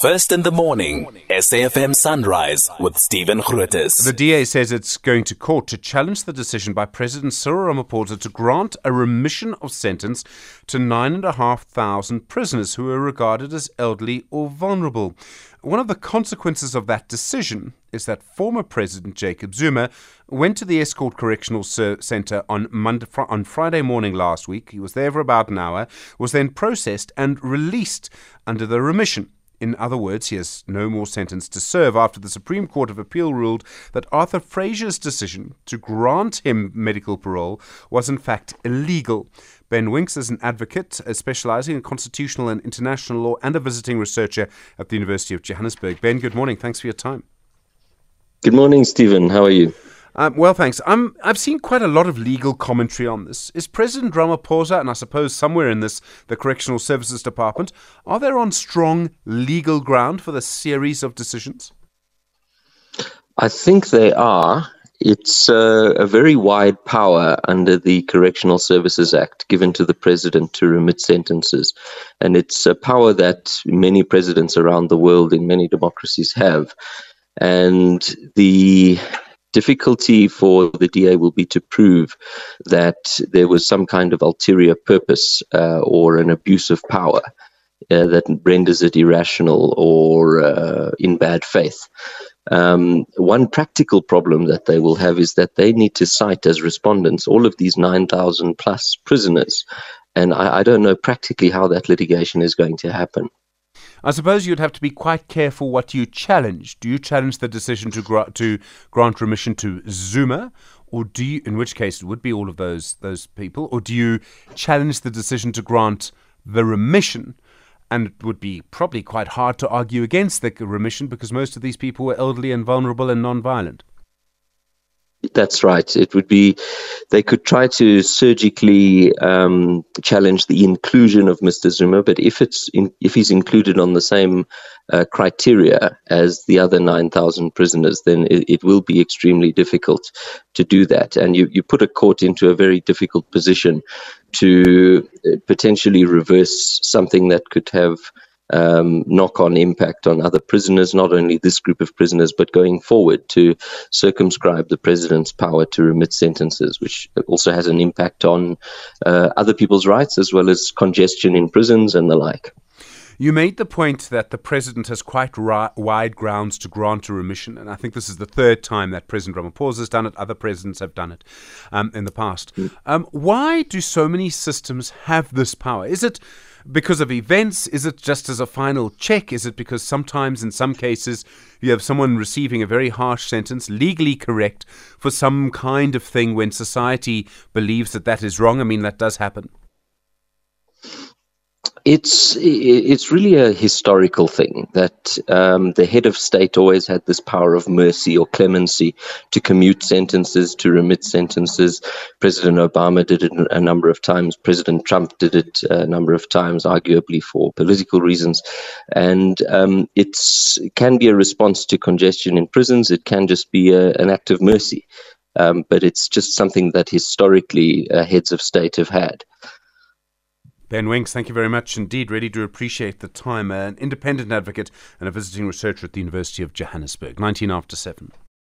First in the morning, SAFM Sunrise with Stephen Grootes. The DA says it's going to court to challenge the decision by President Cyril Ramaphosa to grant a remission of sentence to 9,500 prisoners who are regarded as elderly or vulnerable. One of the consequences of that decision is that former President Jacob Zuma went to the Estcourt Correctional Centre on, Monday, on Friday morning last week. He was there for about an hour, was then processed and released under the remission. In other words, he has no more sentence to serve after the Supreme Court of Appeal ruled that Arthur Fraser's decision to grant him medical parole was in fact illegal. Ben Winks is an advocate uh, specializing in constitutional and international law and a visiting researcher at the University of Johannesburg. Ben, good morning. Thanks for your time. Good morning, Stephen. How are you? Um, well, thanks. I'm, I've seen quite a lot of legal commentary on this. Is President Ramaphosa, and I suppose somewhere in this, the Correctional Services Department, are there on strong legal ground for the series of decisions? I think they are. It's uh, a very wide power under the Correctional Services Act given to the president to remit sentences. And it's a power that many presidents around the world in many democracies have. And the difficulty for the DA will be to prove that there was some kind of ulterior purpose uh, or an abuse of power uh, that renders it irrational or uh, in bad faith. Um, one practical problem that they will have is that they need to cite as respondents all of these 9,000 plus prisoners. And I, I don't know practically how that litigation is going to happen. I suppose you'd have to be quite careful what you challenge. Do you challenge the decision to, gra- to grant remission to Zuma, or do you, in which case it would be all of those those people, or do you challenge the decision to grant the remission? And it would be probably quite hard to argue against the remission because most of these people were elderly and vulnerable and non-violent. That's right. It would be, they could try to surgically um, challenge the inclusion of Mr. Zuma, but if it's in, if he's included on the same uh, criteria as the other 9,000 prisoners, then it, it, will be extremely difficult to do that. And you, you put a court into a very difficult position to uh, potentially reverse something that could have um, knock on impact on other prisoners, not only this group of prisoners, but going forward to circumscribe the president's power to remit sentences, which also has an impact on uh, other people's rights as well as congestion in prisons and the like. You made the point that the president has quite ri- wide grounds to grant a remission, and I think this is the third time that President Ramaphosa has done it. Other presidents have done it um, in the past. Mm. Um, why do so many systems have this power? Is it because of events? Is it just as a final check? Is it because sometimes, in some cases, you have someone receiving a very harsh sentence, legally correct, for some kind of thing when society believes that that is wrong? I mean, that does happen. It's it's really a historical thing that um, the head of state always had this power of mercy or clemency to commute sentences, to remit sentences. President Obama did it a number of times. President Trump did it a number of times, arguably for political reasons. And um, it can be a response to congestion in prisons. It can just be a, an act of mercy. Um, but it's just something that historically uh, heads of state have had. Ben Winks, thank you very much indeed. Really do appreciate the time. An independent advocate and a visiting researcher at the University of Johannesburg. 19 after 7.